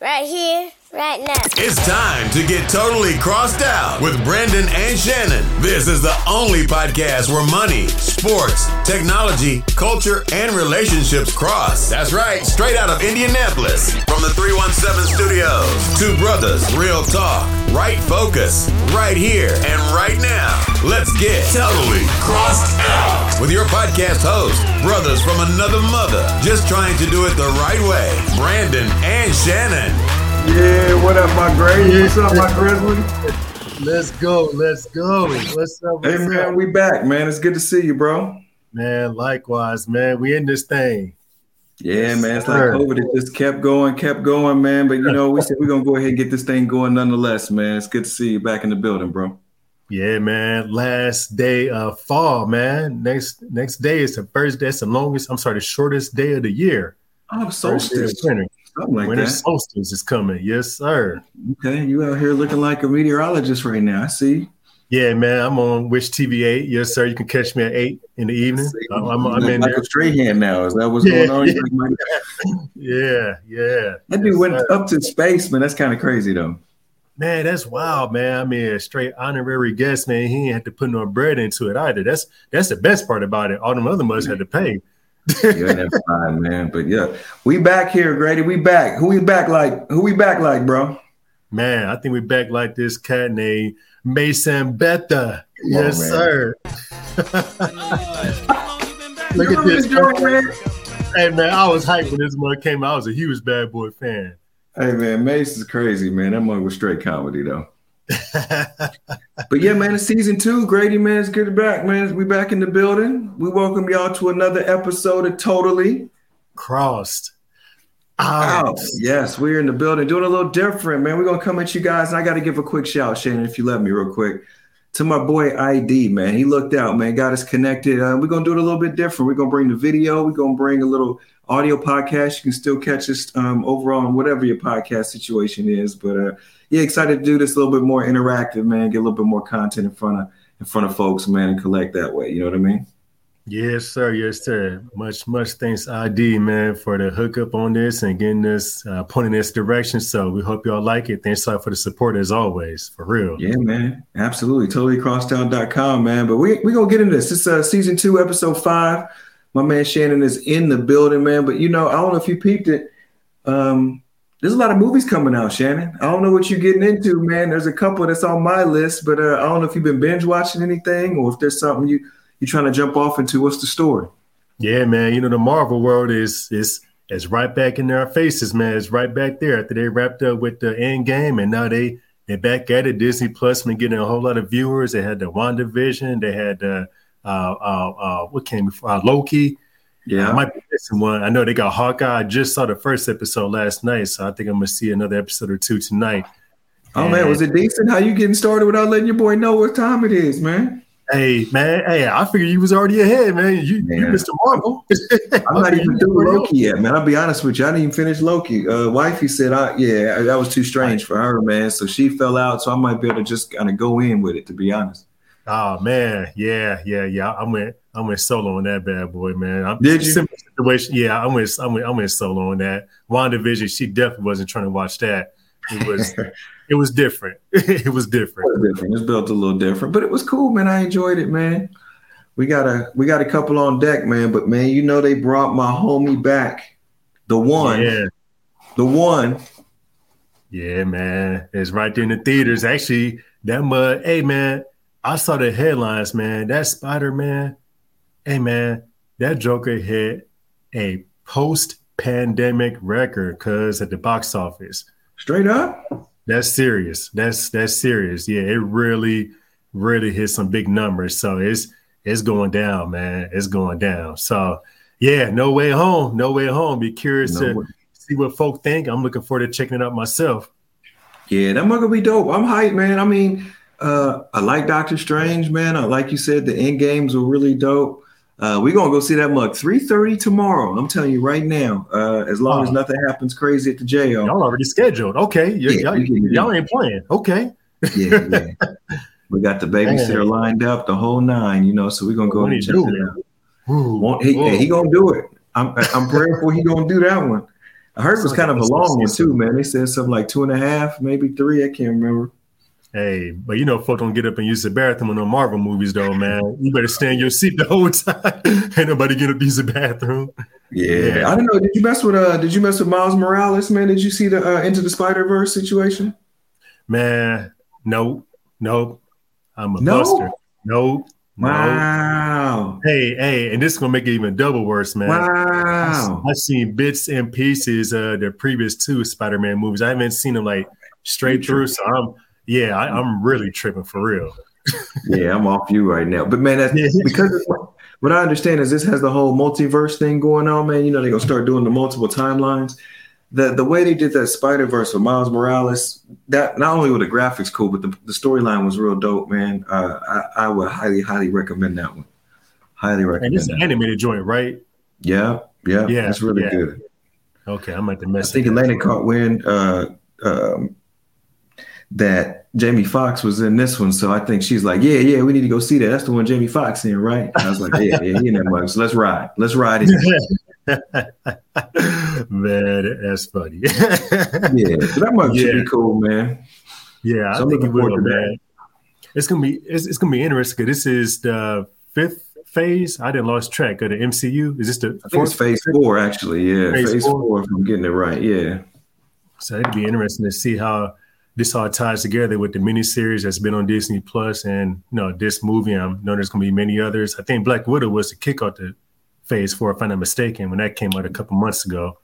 Right here, right now. It's time to get totally crossed out with Brandon and Shannon. This is the only podcast where money, sports, technology, culture, and relationships cross. That's right, straight out of Indianapolis from the 317 studios. Two brothers, real talk, right focus, right here and right now. Let's get totally crossed out with your podcast host, brothers from another mother, just trying to do it the right way. Brandon and Shannon. Yeah, what up, my Gray? What's up, my Grizzly? Let's go. Let's go. What's up? Hey, man, up? we back, man. It's good to see you, bro. Man, likewise, man. We in this thing. Yeah, man. It's like sir. COVID. It just kept going, kept going, man. But you know, we said we're gonna go ahead and get this thing going nonetheless, man. It's good to see you back in the building, bro. Yeah, man. Last day of fall, man. Next next day is the first. That's the longest. I'm sorry, the shortest day of the year. Oh, First day of solstice, winter. something like winter that. solstice is coming. Yes, sir. Okay, you out here looking like a meteorologist right now. I see. Yeah, man. I'm on Wish TV eight. Yes, sir. You can catch me at eight in the evening. I'm, I'm, I'm in there. Michael Strahan now. Is that what's Yeah, going on? yeah. Yeah, yeah. That dude Yes, went sir. up to space, man. That's kind of crazy, though. Man, that's wild, man. I mean, a straight honorary guest, man. He ain't had to put no bread into it either. That's that's the best part about it. All them other mugs had to pay. Yeah, that's fine, man. But yeah, we back here, Grady. We back. Who we back like? Who we back like, bro? Man, I think we back like this cat named Mason Betha. Come Yes, man. sir. Look at this. remember man? Hey man, I was hyped when this mug came out. I was a huge bad boy fan. Hey man, Mase is crazy, man. That mug was straight comedy though. But yeah, man, it's season two. Grady, man, it's good to be back, man. We back in the building. We welcome y'all to another episode of Totally Crossed. Out. Out. Yes, we're in the building, doing a little different, man. We're gonna come at you guys, and I got to give a quick shout, Shannon, if you let me, real quick, to my boy ID, man. He looked out, man, got us connected. Uh, we're gonna do it a little bit different. We're gonna bring the video. We're gonna bring a little audio podcast. You can still catch us um, overall on whatever your podcast situation is, but uh, yeah, excited to do this a little bit more interactive, man. Get a little bit more content in front of in front of folks, man, and collect that way. You know what I mean? Yes, sir. Yes, sir. Much, much thanks, ID, man, for the hookup on this and getting this uh, pointing this direction. So we hope y'all like it. Thanks a lot for the support as always, for real. Yeah, man. Absolutely. TotallyCrossedOut.com, man. But we we gonna get into this. It's uh season two, episode five. My man Shannon is in the building, man. But you know, I don't know if you peeped it. Um, there's a lot of movies coming out, Shannon. I don't know what you're getting into, man. There's a couple that's on my list, but uh, I don't know if you've been binge watching anything or if there's something you you're trying to jump off into. What's the story? Yeah, man. You know, the Marvel world is is is right back in their faces, man. It's right back there after they wrapped up with the end game and now they they're back at it. Disney Plus been getting a whole lot of viewers. They had the WandaVision, they had uh, uh what came before uh, Loki. Yeah, I might be missing one. I know they got Hawkeye. I just saw the first episode last night, so I think I'm gonna see another episode or two tonight. Oh man, was it decent? How you getting started without letting your boy know what time it is, man? Hey man, hey, I figured you was already ahead, man. You, you Man. Mr. Marvel. I'm not even you through Loki yet, man. I'll be honest with you. I didn't even finish Loki. Uh, wifey said, I, yeah, that was too strange for her, man. So she fell out. So I might be able to just kind of go in with it, to be honest. Oh man, yeah, yeah, yeah. I went, I went solo on that bad boy, man. I'm, Did you? Similar situation. Yeah, I went, I went, I went solo on that. WandaVision, she definitely wasn't trying to watch that. It was, it was different. it was different. It was different. It's built a little different, but it was cool, man. I enjoyed it, man. We got a we got a couple on deck, man. But man, you know they brought my homie back, the one, Yeah, the one. yeah, man. It's right there in the theaters. Actually, that mud. Hey, man, I saw the headlines, man. That Spider Man. Hey, man, that Joker hit a post-pandemic record because at the box office. Straight up. That's serious. That's that's serious. Yeah, it really, really hit some big numbers. So it's it's going down, man. It's going down. So yeah, no way home. No way home. Be curious No to way. see what folk think. I'm looking forward to checking it out myself. Yeah, that mug will be dope. I'm hyped, man. I mean, uh, I like Doctor Strange, man. I, like you said, the end games were really dope. Uh, we're gonna go see that mug 3:30 tomorrow. I'm telling you right now. Uh, as long as Oh. nothing happens crazy at the jail. Y'all already scheduled. Okay. Yeah, y'all, y'all ain't playing. Okay. Yeah, yeah. we got the babysitter lined up, the whole nine, you know. So we're gonna go What and he check do? it out. Ooh, he, he gonna do it. I'm I'm praying for he gonna do that one. I heard it was kind of a long one too, man. They said something like two and a half, maybe three. I can't remember. Hey, but you know, folks don't get up and use the bathroom in no Marvel movies, though, man. You better stay in your seat the whole time. Ain't nobody get up to use the bathroom. Yeah. yeah. I don't know. Did you mess with uh? Did you mess with Miles Morales, man? Did you see the uh, Into the Spider Verse situation? Man, no, no. I'm a no? buster. No, Wow. Hey, hey, and this is gonna make it even double worse, man. Wow. I've seen bits and pieces of the previous two Spider-Man movies. I haven't seen them like straight through. So I'm yeah, I, am really tripping for real. yeah, I'm off you right now. But man, that's because what I understand is this has the whole multiverse thing going on, man. You know, they're gonna start doing the multiple timelines the the way they did that Spider Verse with Miles Morales, that not only were the graphics cool, but the, the storyline was real dope, man. Uh, I, I would highly highly recommend that one. Highly recommend. And it's an animated joint, right? Yeah, yeah, yeah. It's really yeah. good. Okay, I'm at the mess. I think Atlanta caught wind uh, um, that Jamie Foxx was in this one, so I think she's like, "Yeah, yeah, we need to go see that. That's the one Jamie Foxx in, right?" And I was like, "Yeah, yeah, he in that. So let's ride. Let's ride it." man, that's funny. yeah, that might yeah. be cool, man. Yeah, so I think it will, man. It's gonna be it's, it's gonna be interesting. This is the fifth phase. I didn't lost track of the MCU. Is this the? I think it's phase four, actually. Yeah, phase, phase four. four. If I'm getting it right. Yeah. So it'd be interesting to see how this all ties together with the miniseries that's been on Disney Plus, and you know this movie. I know there's gonna be many others. I think Black Widow was the kick off the Phase Four, if I'm not mistaken, when that came out a couple months ago.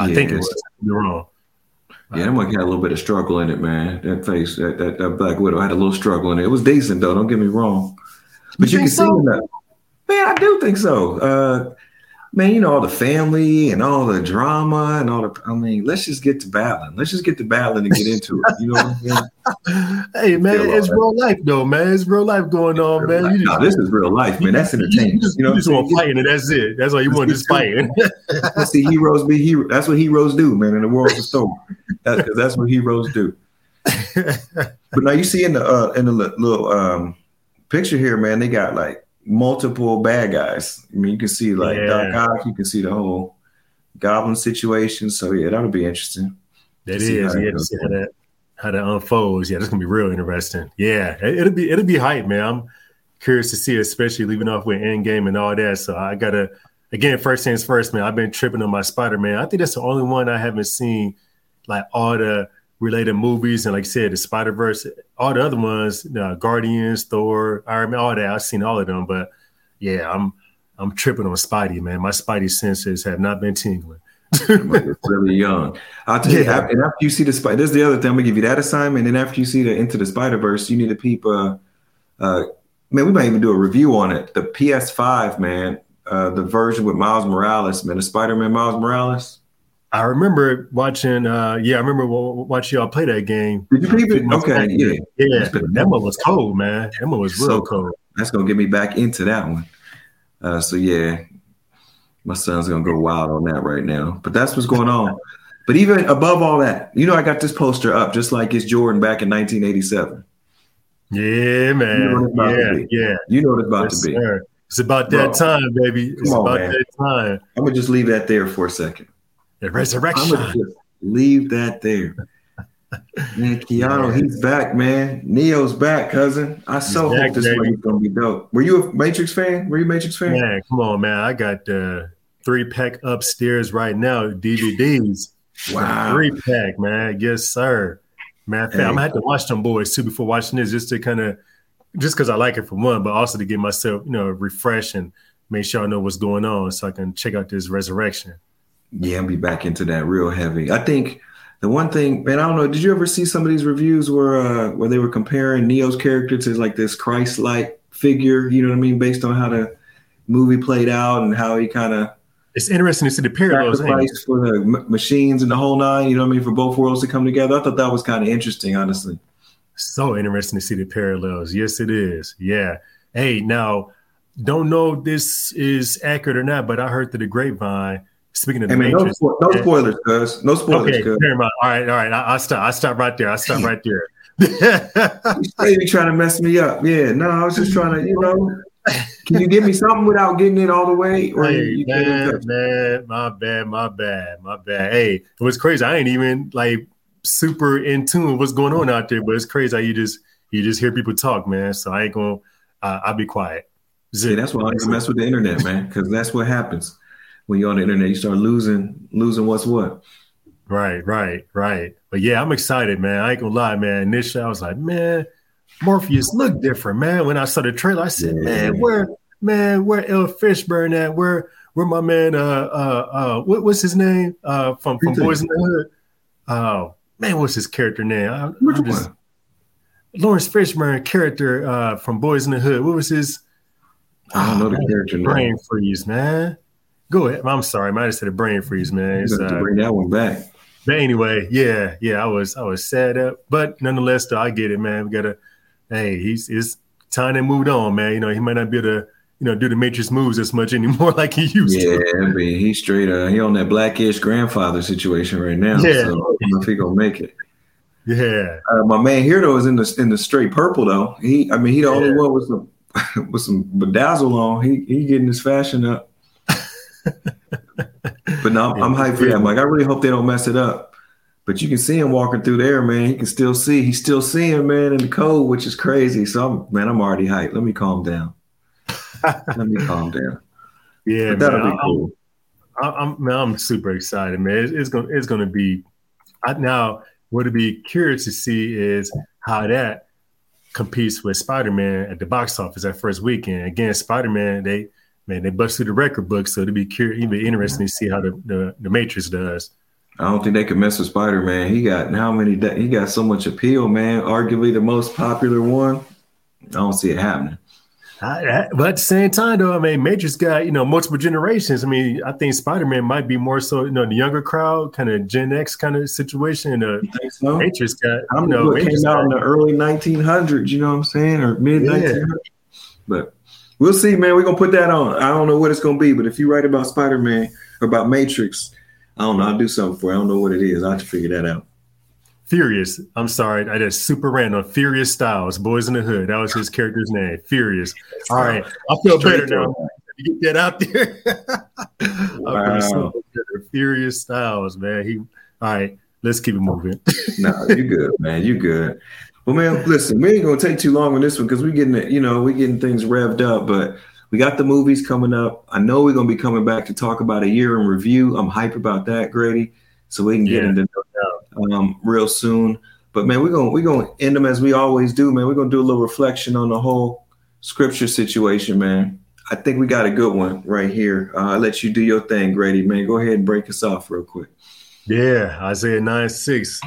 I yeah, think it was. You're wrong. Yeah, that one had a little bit of struggle in it, man. That face, that, that, that Black Widow had a little struggle in it. It was decent though. Don't get me wrong, but you, you can so? see that. Man, I do think so. Uh, man, you know, all the family and all the drama and all the, I mean, let's just get to battling. Let's just get to battling and get into it. You know what I mean? hey, man, it's real life, though, man. It's real life going on, man. Just, no, this is real life, man. That's entertainment. You, just, you know, you just want fighting and that's it. That's all you want, just fighting. see heroes be heroes. That's what heroes do, man, in the world of story. That's, that's what heroes do. but now you see in the, uh, in the little um, picture here, man, they got like, multiple bad guys. I mean, you can see like yeah. Doc Ock, you can see the whole Goblin situation. So yeah, that'll be interesting. That is, yeah, to see how that how that unfolds. Yeah, that's gonna be real interesting. Yeah, it'll be it'll be hype, man. I'm curious to see, especially leaving off with Endgame and all that. So I gotta again, first things first, man. I've been tripping on my Spider Man. I think that's the only one I haven't seen like all the related movies, and like I said, the Spider Verse, all the other ones, uh, Guardians, Thor, Iron Man, all that. I've seen all of them, but yeah, I'm I'm tripping on Spidey, man. My Spidey senses have not been tingling. really young. I'll tell yeah. you, after, and after you see the Spider, this is the other thing. I'm gonna give you that assignment, and after you see the Into the Spider Verse, you need to peep. Uh, uh, man, we might even do a review on it. The PS5, man, uh, the version with Miles Morales, man, the Spider Man Miles Morales. I remember watching. Uh, yeah, I remember watching y'all play that game. Did you keep it? Okay, yeah, yeah. That one was cold, man. That one was real so, cold. That's gonna get me back into that one. Uh, so yeah, my son's gonna go wild on that right now. But that's what's going on. but even above all that, you know, I got this poster up just like it's Jordan back in 1987. Yeah, man. You know yeah, yeah. You know what it's about yes, to be. Sir. It's about that Bro, time, baby. It's on, about man. that time. I'm gonna just leave that there for a second. The resurrection. I'm just leave that there. Man, Keanu, he's back, man. Neo's back, cousin. I so hope this baby. one's gonna be dope. Were you a Matrix fan? Were you a Matrix fan? Yeah, come on, man. I got the uh, three pack upstairs right now, DVDs. Wow. Three pack, man. Yes, sir. Man, hey. I'm gonna have to watch them boys too before watching this, just to kind of just because I like it for one, but also to get myself, you know, refresh and make sure I know what's going on so I can check out this resurrection. Yeah, I'll be back into that real heavy. I think the one thing, man, I don't know. Did you ever see some of these reviews where uh, where they were comparing Neo's character to like this Christ-like figure? You know what I mean, based on how the movie played out and how he kind of. It's interesting to see the parallels for the m- machines and the whole nine. You know what I mean, for both worlds to come together. I thought that was kind of interesting, honestly. So interesting to see the parallels. Yes, it is. Yeah. Hey, now don't know if this is accurate or not, but I heard through the grapevine Speaking of the Matrix, no, no spoilers, cuz. No spoilers, okay, All right, all right. I, will stop. I stop right there. I stop right there. you trying to mess me up? Yeah. No, I was just trying to, you know, Can you give me something without getting it all the way? Or Hey, you man, man, my bad, my bad, my bad. Hey, it was crazy. I ain't even like super in tune with what's going on out there, but it's crazy how you just you just hear people talk, man. So I ain't gonna. Uh, I'll be quiet. See, that's why I mess with the internet, man, because that's what happens when you're on the internet. You start losing, losing what's what. Right, right, right. But yeah, I'm excited, man. I ain't gonna lie, man. Initially, I was like, man, Morpheus look different, man. When I saw the trailer, I said, man, where, man, where El Fishburne at? Where, where my man? Uh, uh, uh, what, what's his name? Uh, from from Boys in the Hood. Oh man, what's his character name? I, Which I'm just- one? Laurence Fishburne character uh, from Boys in the Hood. What was his? I don't know the Ah, character name. Brain freeze, man. Go ahead. I'm sorry, man. I just said a brain freeze, man. You It's, got to uh, bring that one back. but anyway, yeah, yeah, I was I was sad up, but nonetheless, though, I get it, man. We gotta, hey, he's it's time to moved on, man. You know, he might not be able to, you know, do the matrix moves as much anymore like he used Yeah, to. Yeah, I mean, he's straight. Uh, he on that blackish grandfather situation right now. Yeah. So I don't know if he gonna make it. Yeah, Uh, my man here though is in the in the straight purple though. He, I mean, he the only one with some with some bedazzle on. He he getting his fashion up. But no, I'm hyped for that. I'm like, I really hope they don't mess it up. But you can see him walking through there, man. He can still see. He's still seeing, man, in the cold, which is crazy. So, I'm, man, I'm already hyped. Let me calm down. Let me calm down. yeah, But that'll man. be cool. I'm, I'm, man, I'm super excited, man. It's, it's gonna it's gonna be. I, now, what'd be curious to see is how that competes with Spider-Man at the box office that first weekend. Again, Spider-Man, they man, they bust through the record book, so it'd be curious, it'll be interesting to see how the, the, the Matrix does. I don't think they could mess with Spider Man. He got how many? De- he got so much appeal, man. Arguably the most popular one. I don't see it happening. I, I- but at the same time, though, I mean, Matrix got you know multiple generations. I mean, I think Spider Man might be more so you know the younger crowd, kind of Gen X kind of situation. And uh, so? Matrix got I you don't know. know It came out in the early 1900s. You know what I'm saying, or mid Yeah. 1900s. But we'll see, man. We're gonna put that on. I don't know what it's gonna be, but if you write about Spider Man or about Matrix, I don't know. I'll do something for. it. I don't know what it is. I'll have to figure that out. Furious. I'm sorry, I just super random. Furious Styles, Boys in the Hood. That was his character's name. Furious. All right, I feel better now. You get that out there. I Wow. so. Furious Styles, man. He. All right, let's keep it moving. nah, you good, man. You good. Well, man, listen, we ain't gonna take too long on this one because we're getting it, you know, we're getting things revved up, but we got the movies coming up. I know we're gonna be coming back to talk about a year in review. I'm hype about that, Grady. So we can get Yeah, into um real soon. But man, we're gonna we're gonna end them as we always do, man. We're gonna do a little reflection on the whole scripture situation, man. I think we got a good one right here. Uh, I'll let you do your thing, Grady, man. Go ahead and break us off real quick. Yeah, Isaiah 9 6.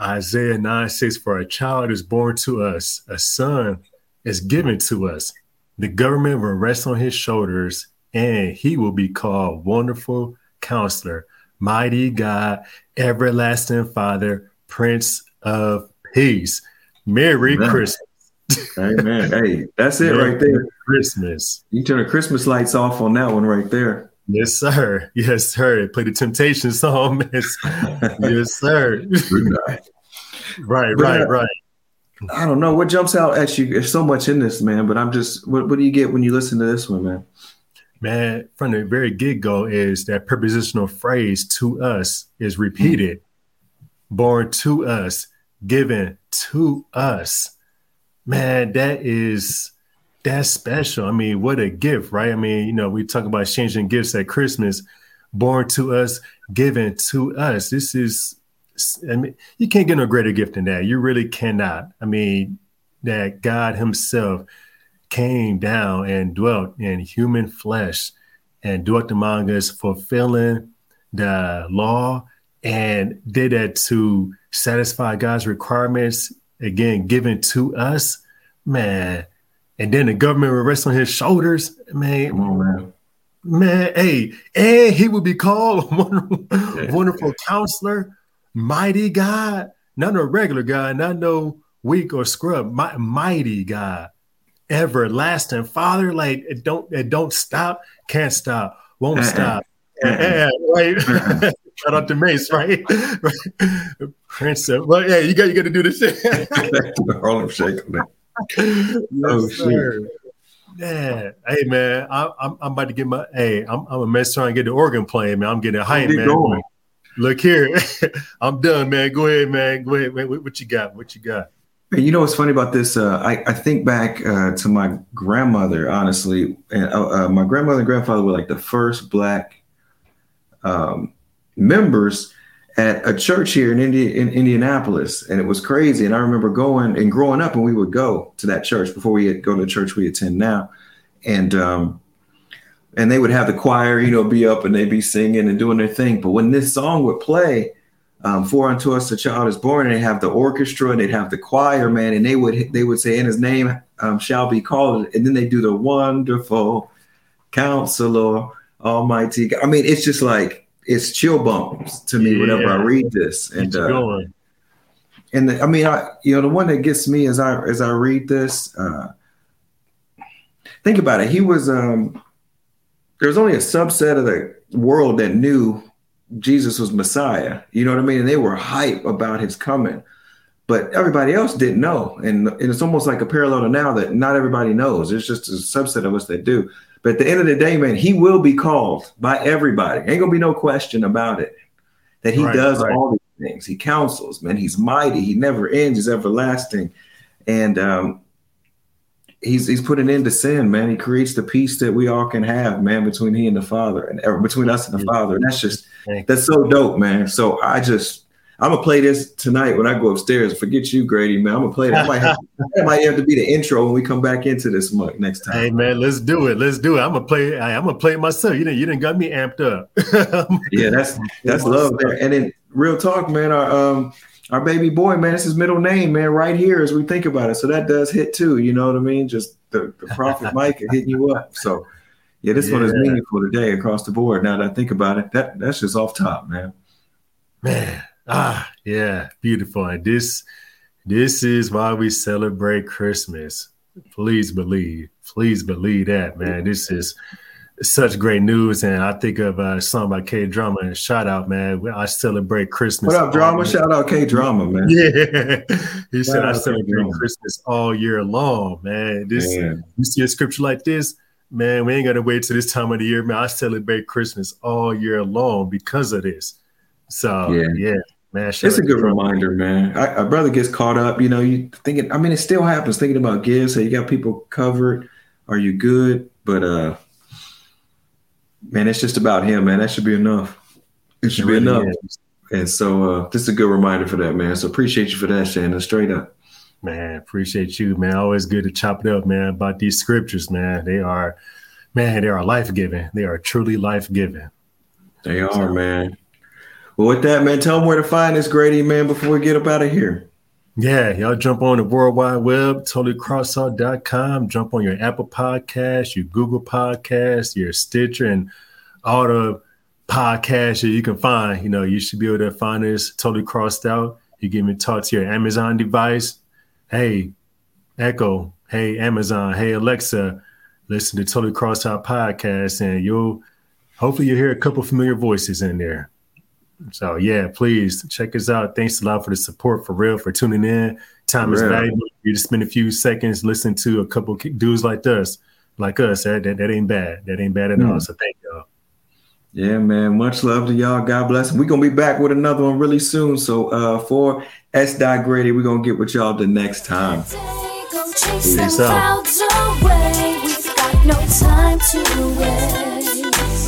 Isaiah 9 6 For a child is born to us, a son is given to us. The government will rest on his shoulders, and he will be called Wonderful Counselor, Mighty God, Everlasting Father, Prince of Peace. Merry Amen. Christmas. Amen. hey, that's it Merry right there. Christmas. You turn the Christmas lights off on that one right there. Yes, sir. Yes, sir. Play the Temptation song. Yes, yes sir. right, right, uh, right. I don't know what jumps out at you. There's so much in this, man. But I'm just, what, what do you get when you listen to this one, man? man, from the very get go, is that prepositional phrase to us is repeated, born to us, given to us. Man, that is that's special. I mean, what a gift, right? I mean, you know, we talk about exchanging gifts at Christmas, born to us, given to us. This is, I mean, you can't get no greater gift than that. You really cannot. I mean, that God Himself came down and dwelt in human flesh and dwelt among us, fulfilling the law and did that to satisfy God's requirements, again, given to us, man. And then the government will rest on his shoulders, man. Come on, man. Man, hey, and he would be called wonderful, Yeah. wonderful counselor, mighty God, not no regular God, not no weak or scrub, mi- mighty God, everlasting Father. Like it don't, it don't stop, can't stop, won't Uh-uh. stop. Uh-uh. Eh, right? Shout out to Mase, right? Prince of, well, yeah, you got, you got to do this shit. Back to the Harlem Shake. man. Oh, shit. sir. Yeah, hey man, I, I'm I'm about to get my hey, I'm I'm a mess trying to get the organ playing, man. I'm getting hype, man. Going. Look here, I'm done, man. Go ahead, man. Go ahead, man. What, what you got? What you got? You know what's funny about this? Uh, I, I think back uh, to my grandmother, honestly, and uh, uh my grandmother and grandfather were like the first black um, members at a church here in, Indi- in Indianapolis, and it was crazy. And I remember going and growing up, and we would go to that church before we go to the church we attend now, and um, and they would have the choir, you know, be up and they'd be singing and doing their thing. But when this song would play, um, "For unto us a child is born," and they have the orchestra and they'd have the choir, man, and they would they would say, "In His name um, shall be called," and then they do the wonderful Counselor, Almighty. God. I mean, it's just like it's chill bumps to me yeah. whenever I read this. And uh, and the, I mean, I you know the one that gets me as I as I read this. Uh, think about it. He was um, there was only a subset of the world that knew Jesus was Messiah. You know what I mean? And they were hype about his coming. But everybody else didn't know. And, and it's almost like a parallel to now that not everybody knows. It's just a subset of us that do. But at the end of the day, man, he will be called by everybody. Ain't gonna be no question about it. That he right, does right. all these things. He counsels, man. He's mighty. He never ends. He's everlasting, and um, he's he's put an end to sin, man. He creates the peace that we all can have, man, between he and the Father, and between us and the Father. And that's just that's so dope, man. So I just I'm gonna play this tonight when I go upstairs. Forget you, Grady, man. I'm gonna play that. I might have, that might have to be the intro when we come back into this month next time. Hey man, let's do it. Let's do it. I'm gonna play. I'm gonna play myself. You didn't. You didn't got me amped up. yeah, that's that's love there. And then real talk, man. Our um our baby boy, man. It's his middle name, man. Right here as we think about it. So that does hit too. You know what I mean? Just the, the prophet Mike hitting you up. So yeah, this yeah. one is meaningful today across the board. Now that I think about it, that that's just off top, man. Man. Ah, yeah, beautiful. And this this is why we celebrate Christmas. Please believe, please believe that, man. This is such great news, and I think of a song by K Drama and shout out, man. I celebrate Christmas. What up, Drama? Shout out K Drama, man. Yeah, he said I celebrate Christmas all year long, man. This man. you see a scripture like this, man. We ain't gotta wait till this time of the year, man. I celebrate Christmas all year long because of this. So yeah, yeah Man, it's a good reminder, man. I, a brother gets caught up, you know, you thinking, I mean, it still happens thinking about gifts. So you got people covered. Are you good? But, uh, man, it's just about him, man. That should be enough. It should it really be enough. Is. And so, uh, this is a good reminder for that, man. So appreciate you for that, Shannon. Straight up. Man, appreciate you, man. Always good to chop it up, man, about these scriptures, man. They are, man, they are life giving. They are truly life giving. They are, so, man. Well, with that, man, tell them where to find this Grady, man, before we get up out of here. Yeah, y'all jump on the World Wide Web, totallycrossedout.com. Jump on your Apple Podcast, your Google Podcast, your Stitcher, and all the podcasts that you can find. You know, you should be able to find this totally crossed out. You give me talk to your Amazon device. Hey, Echo. Hey, Amazon. Hey, Alexa. Listen to Totally Crossed Out podcast, and you'll hopefully you'll hear a couple familiar voices in there. So yeah, please check us out. Thanks a lot for the support for real for tuning in. Time is valuable. You just spend a few seconds listening to a couple dudes like us, like us. That that, that ain't bad. That ain't bad at mm. all. So thank y'all. Yeah, man. Much love to y'all. God bless. We're gonna be back with another one really soon. So uh for S. Dot Grady, we're gonna get with y'all the next time. Peace out. No time to wait.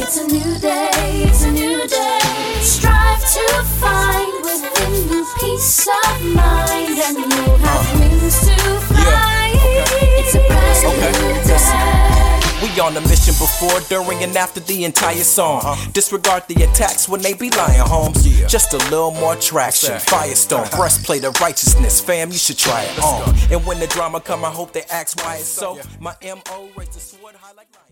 It's a new day. It's a new day. Strive to find within you peace of mind, and you'll have wings to fly. Yeah. Okay. It's a brand okay. new day. We on a mission before, during, and after the entire song. Uh-huh. Disregard the attacks when they be lying, homes. Yeah. Just a little more traction. Firestone, breastplate of righteousness. Fam, you should try it on. And when the drama come, I hope they ask why it's so. My MO raised the sword high like lion.